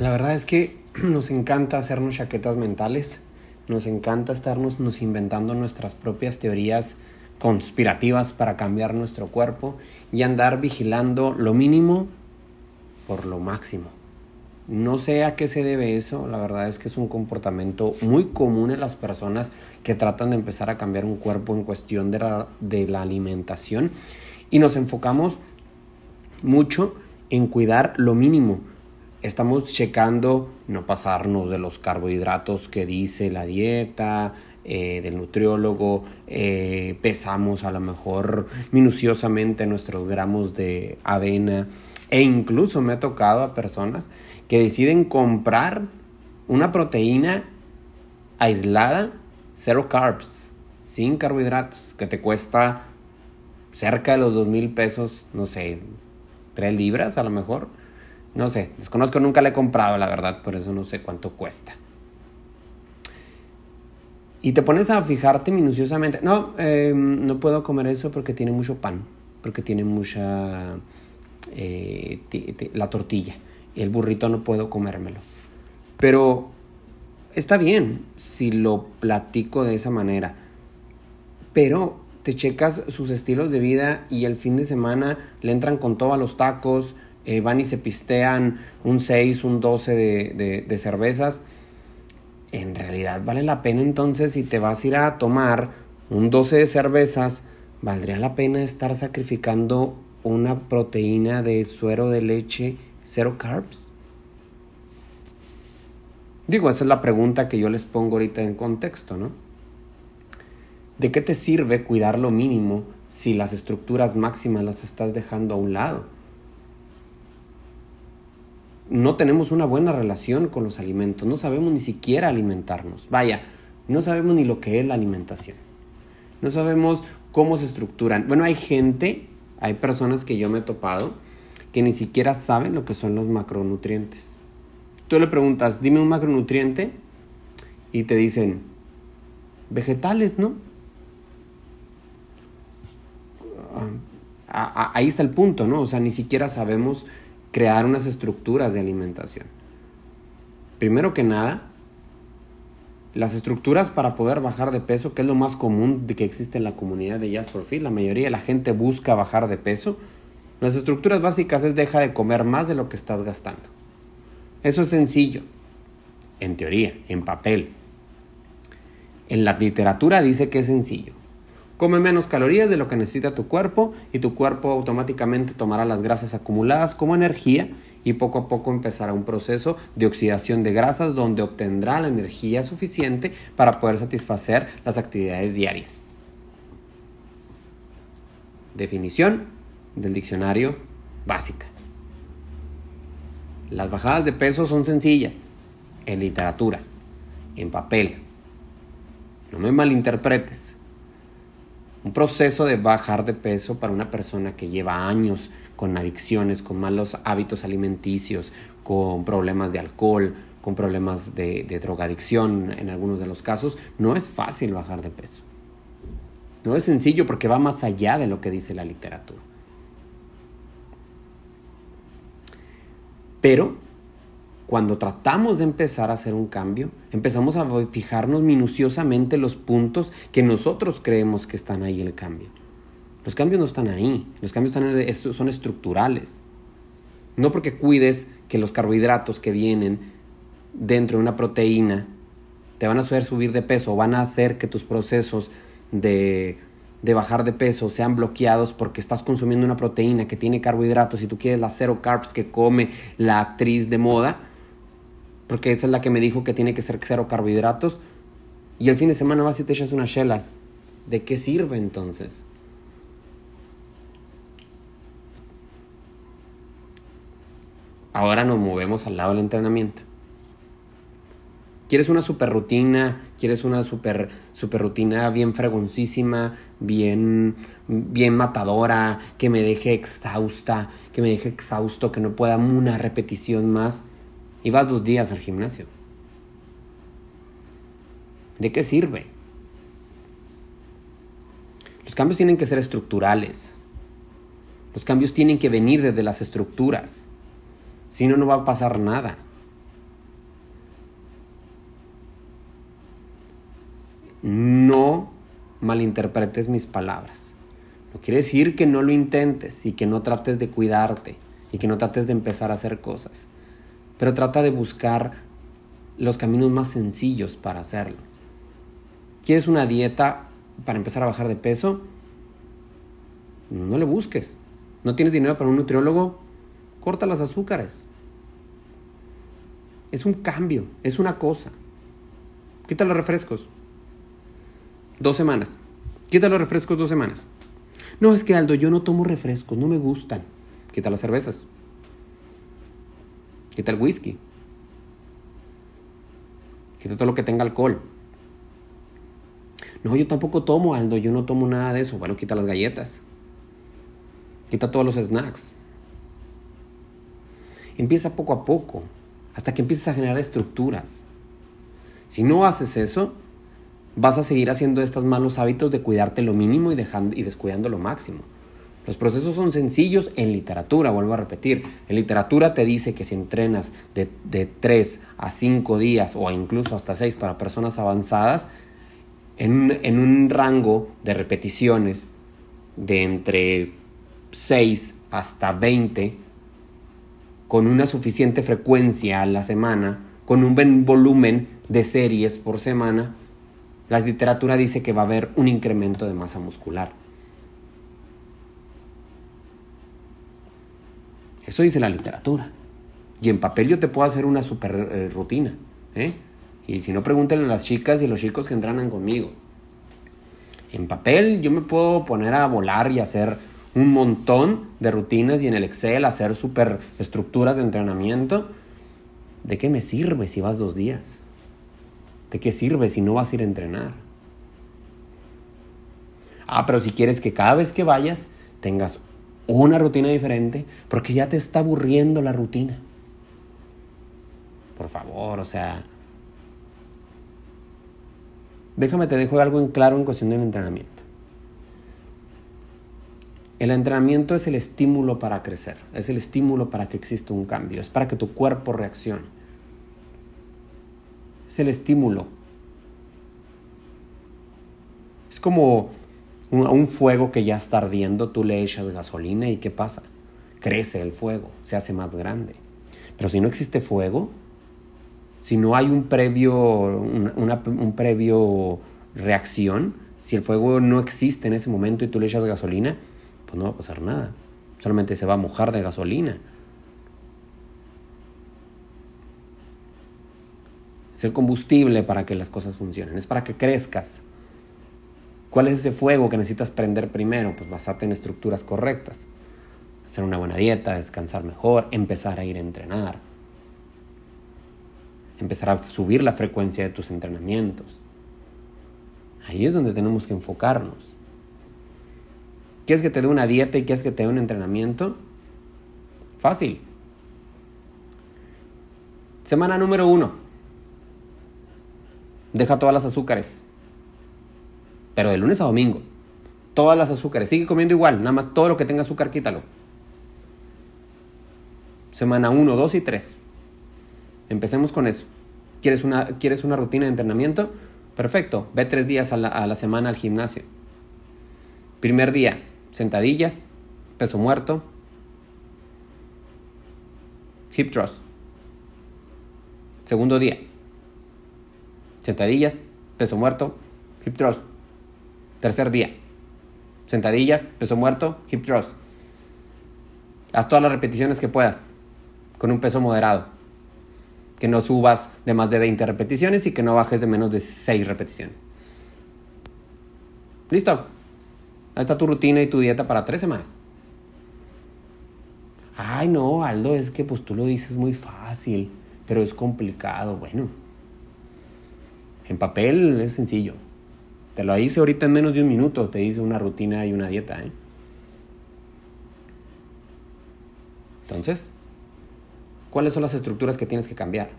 La verdad es que nos encanta hacernos chaquetas mentales, nos encanta estarnos nos inventando nuestras propias teorías conspirativas para cambiar nuestro cuerpo y andar vigilando lo mínimo por lo máximo. No sé a qué se debe eso, la verdad es que es un comportamiento muy común en las personas que tratan de empezar a cambiar un cuerpo en cuestión de la, de la alimentación y nos enfocamos mucho en cuidar lo mínimo. Estamos checando no pasarnos de los carbohidratos que dice la dieta, eh, del nutriólogo, eh, pesamos a lo mejor minuciosamente nuestros gramos de avena e incluso me ha tocado a personas que deciden comprar una proteína aislada, cero carbs, sin carbohidratos, que te cuesta cerca de los dos mil pesos, no sé, tres libras a lo mejor. No sé, desconozco, nunca la he comprado, la verdad, por eso no sé cuánto cuesta. Y te pones a fijarte minuciosamente. No, em, no puedo comer eso porque tiene mucho pan, porque tiene mucha... Eh, la tortilla. El burrito no puedo comérmelo. Pero está bien si lo platico de esa manera. Pero te checas sus estilos de vida y el fin de semana le entran con todo a los tacos, eh, van y se pistean un 6, un 12 de, de cervezas en realidad vale la pena entonces si te vas a ir a tomar un 12 de cervezas, ¿valdría la pena estar sacrificando una proteína de suero de leche cero carbs? Digo, esa es la pregunta que yo les pongo ahorita en contexto, ¿no? ¿De qué te sirve cuidar lo mínimo si las estructuras máximas las estás dejando a un lado? No tenemos una buena relación con los alimentos, no sabemos ni siquiera alimentarnos. Vaya, no sabemos ni lo que es la alimentación. No sabemos cómo se estructuran. Bueno, hay gente, hay personas que yo me he topado que ni siquiera saben lo que son los macronutrientes. Tú le preguntas, dime un macronutriente y te dicen, vegetales, ¿no? Ah, ahí está el punto, ¿no? O sea, ni siquiera sabemos crear unas estructuras de alimentación. Primero que nada, las estructuras para poder bajar de peso, que es lo más común que existe en la comunidad de Jazz for la mayoría de la gente busca bajar de peso. Las estructuras básicas es deja de comer más de lo que estás gastando. Eso es sencillo, en teoría, en papel. En la literatura dice que es sencillo. Come menos calorías de lo que necesita tu cuerpo y tu cuerpo automáticamente tomará las grasas acumuladas como energía y poco a poco empezará un proceso de oxidación de grasas donde obtendrá la energía suficiente para poder satisfacer las actividades diarias. Definición del diccionario básica. Las bajadas de peso son sencillas en literatura, en papel. No me malinterpretes. Un proceso de bajar de peso para una persona que lleva años con adicciones, con malos hábitos alimenticios, con problemas de alcohol, con problemas de, drogadicción en algunos de los casos, no es fácil bajar de peso. No es sencillo porque va más allá de lo que dice la literatura. Pero cuando tratamos de empezar a hacer un cambio, empezamos a fijarnos minuciosamente los puntos que nosotros creemos que están ahí el cambio. Los cambios no están ahí, los cambios son estructurales. No porque cuides que los carbohidratos que vienen dentro de una proteína te van a hacer subir de peso o van a hacer que tus procesos de, de bajar de peso sean bloqueados porque estás consumiendo una proteína que tiene carbohidratos y tú quieres la cero carbs que come la actriz de moda, porque esa es la que me dijo que tiene que ser cero carbohidratos, y el fin de semana vas y te echas unas chelas. ¿De qué sirve entonces? Ahora nos movemos al lado del entrenamiento. ¿Quieres una super rutina? ¿Quieres una super, super rutina bien fregoncísima, bien, bien matadora, que me deje exhausta, que me deje exhausto, que no pueda una repetición más? y vas dos días al gimnasio. ¿De qué sirve? Los cambios tienen que ser estructurales. Los cambios tienen que venir desde las estructuras. Si no, no va a pasar nada. No malinterpretes mis palabras. No quiere decir que no lo intentes y que no trates de cuidarte y que no trates de empezar a hacer cosas. Pero trata de buscar los caminos más sencillos para hacerlo. ¿Quieres una dieta para empezar a bajar de peso? No le busques. ¿No tienes dinero para un nutriólogo? Corta las azúcares. Es un cambio, es una cosa. Quita los refrescos. Dos semanas. Quita los refrescos dos semanas. No, es que Aldo, yo no tomo refrescos, no me gustan. Quita las cervezas. Quita el whisky. Quita todo lo que tenga alcohol. No, yo tampoco tomo, Aldo, yo no tomo nada de eso. Bueno, quita las galletas. Quita todos los snacks. Empieza poco a poco, hasta que empieces a generar estructuras. Si no haces eso, vas a seguir haciendo estos malos hábitos de cuidarte lo mínimo y, dejando, y descuidando lo máximo. Los procesos son sencillos en literatura, vuelvo a repetir. En literatura te dice que si entrenas de, de 3 a 5 días o incluso hasta 6 para personas avanzadas, en, en un rango de repeticiones de entre 6 hasta 20, con una suficiente frecuencia a la semana, con un buen volumen de series por semana, la literatura dice que va a haber un incremento de masa muscular. Eso dice la literatura. Y en papel yo te puedo hacer una super eh, rutina. ¿eh? Y si no, pregúntenle a las chicas y los chicos que entrenan conmigo. En papel yo me puedo poner a volar y hacer un montón de rutinas y en el Excel hacer super estructuras de entrenamiento. ¿De qué me sirve si vas dos días? ¿De qué sirve si no vas a ir a entrenar? Ah, pero si quieres que cada vez que vayas tengas una rutina diferente, porque ya te está aburriendo la rutina. Por favor, o sea, déjame te dejo algo en claro en cuestión del entrenamiento. El entrenamiento es el estímulo para crecer, es el estímulo para que exista un cambio, es para que tu cuerpo reaccione. Es el estímulo. Es como a un fuego que ya está ardiendo, tú le echas gasolina y ¿qué pasa? Crece el fuego, se hace más grande. Pero si no existe fuego, si no hay un previo, un previo reacción, si el fuego no existe en ese momento y tú le echas gasolina, pues no va a pasar nada. Solamente se va a mojar de gasolina. Es el combustible para que las cosas funcionen, es para que crezcas. ¿Cuál es ese fuego que necesitas prender primero? Pues basarte en estructuras correctas. Hacer una buena dieta, descansar mejor, empezar a ir a entrenar. Empezar a subir la frecuencia de tus entrenamientos. Ahí es donde tenemos que enfocarnos. ¿Quieres que te dé una dieta y quieres que te dé un entrenamiento? Fácil. Semana número uno. Deja todas las azúcares pero de lunes a domingo. Todas las azúcares. Sigue comiendo igual. Nada más todo lo que tenga azúcar, quítalo. Semana 1, 2 y 3. Empecemos con eso. ¿Quieres una, ¿Quieres una rutina de entrenamiento? Perfecto. Ve tres días a la, a la semana al gimnasio. Primer día, sentadillas, peso muerto, hip thrust. Segundo día, sentadillas, peso muerto, hip thrust. Tercer día. Sentadillas, peso muerto, hip thrust. Haz todas las repeticiones que puedas con un peso moderado. Que no subas de más de 20 repeticiones y que no bajes de menos de 6 repeticiones. Listo. Ahí está tu rutina y tu dieta para tres semanas. Ay, no, Aldo, es que pues tú lo dices muy fácil, pero es complicado. Bueno, en papel es sencillo. Te lo hice ahorita en menos de un minuto, te hice una rutina y una dieta. ¿eh? Entonces, ¿cuáles son las estructuras que tienes que cambiar?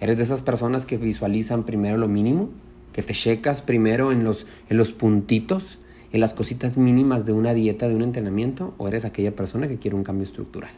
¿Eres de esas personas que visualizan primero lo mínimo? ¿Que te checas primero en los, en los puntitos, en las cositas mínimas de una dieta, de un entrenamiento? ¿O eres aquella persona que quiere un cambio estructural?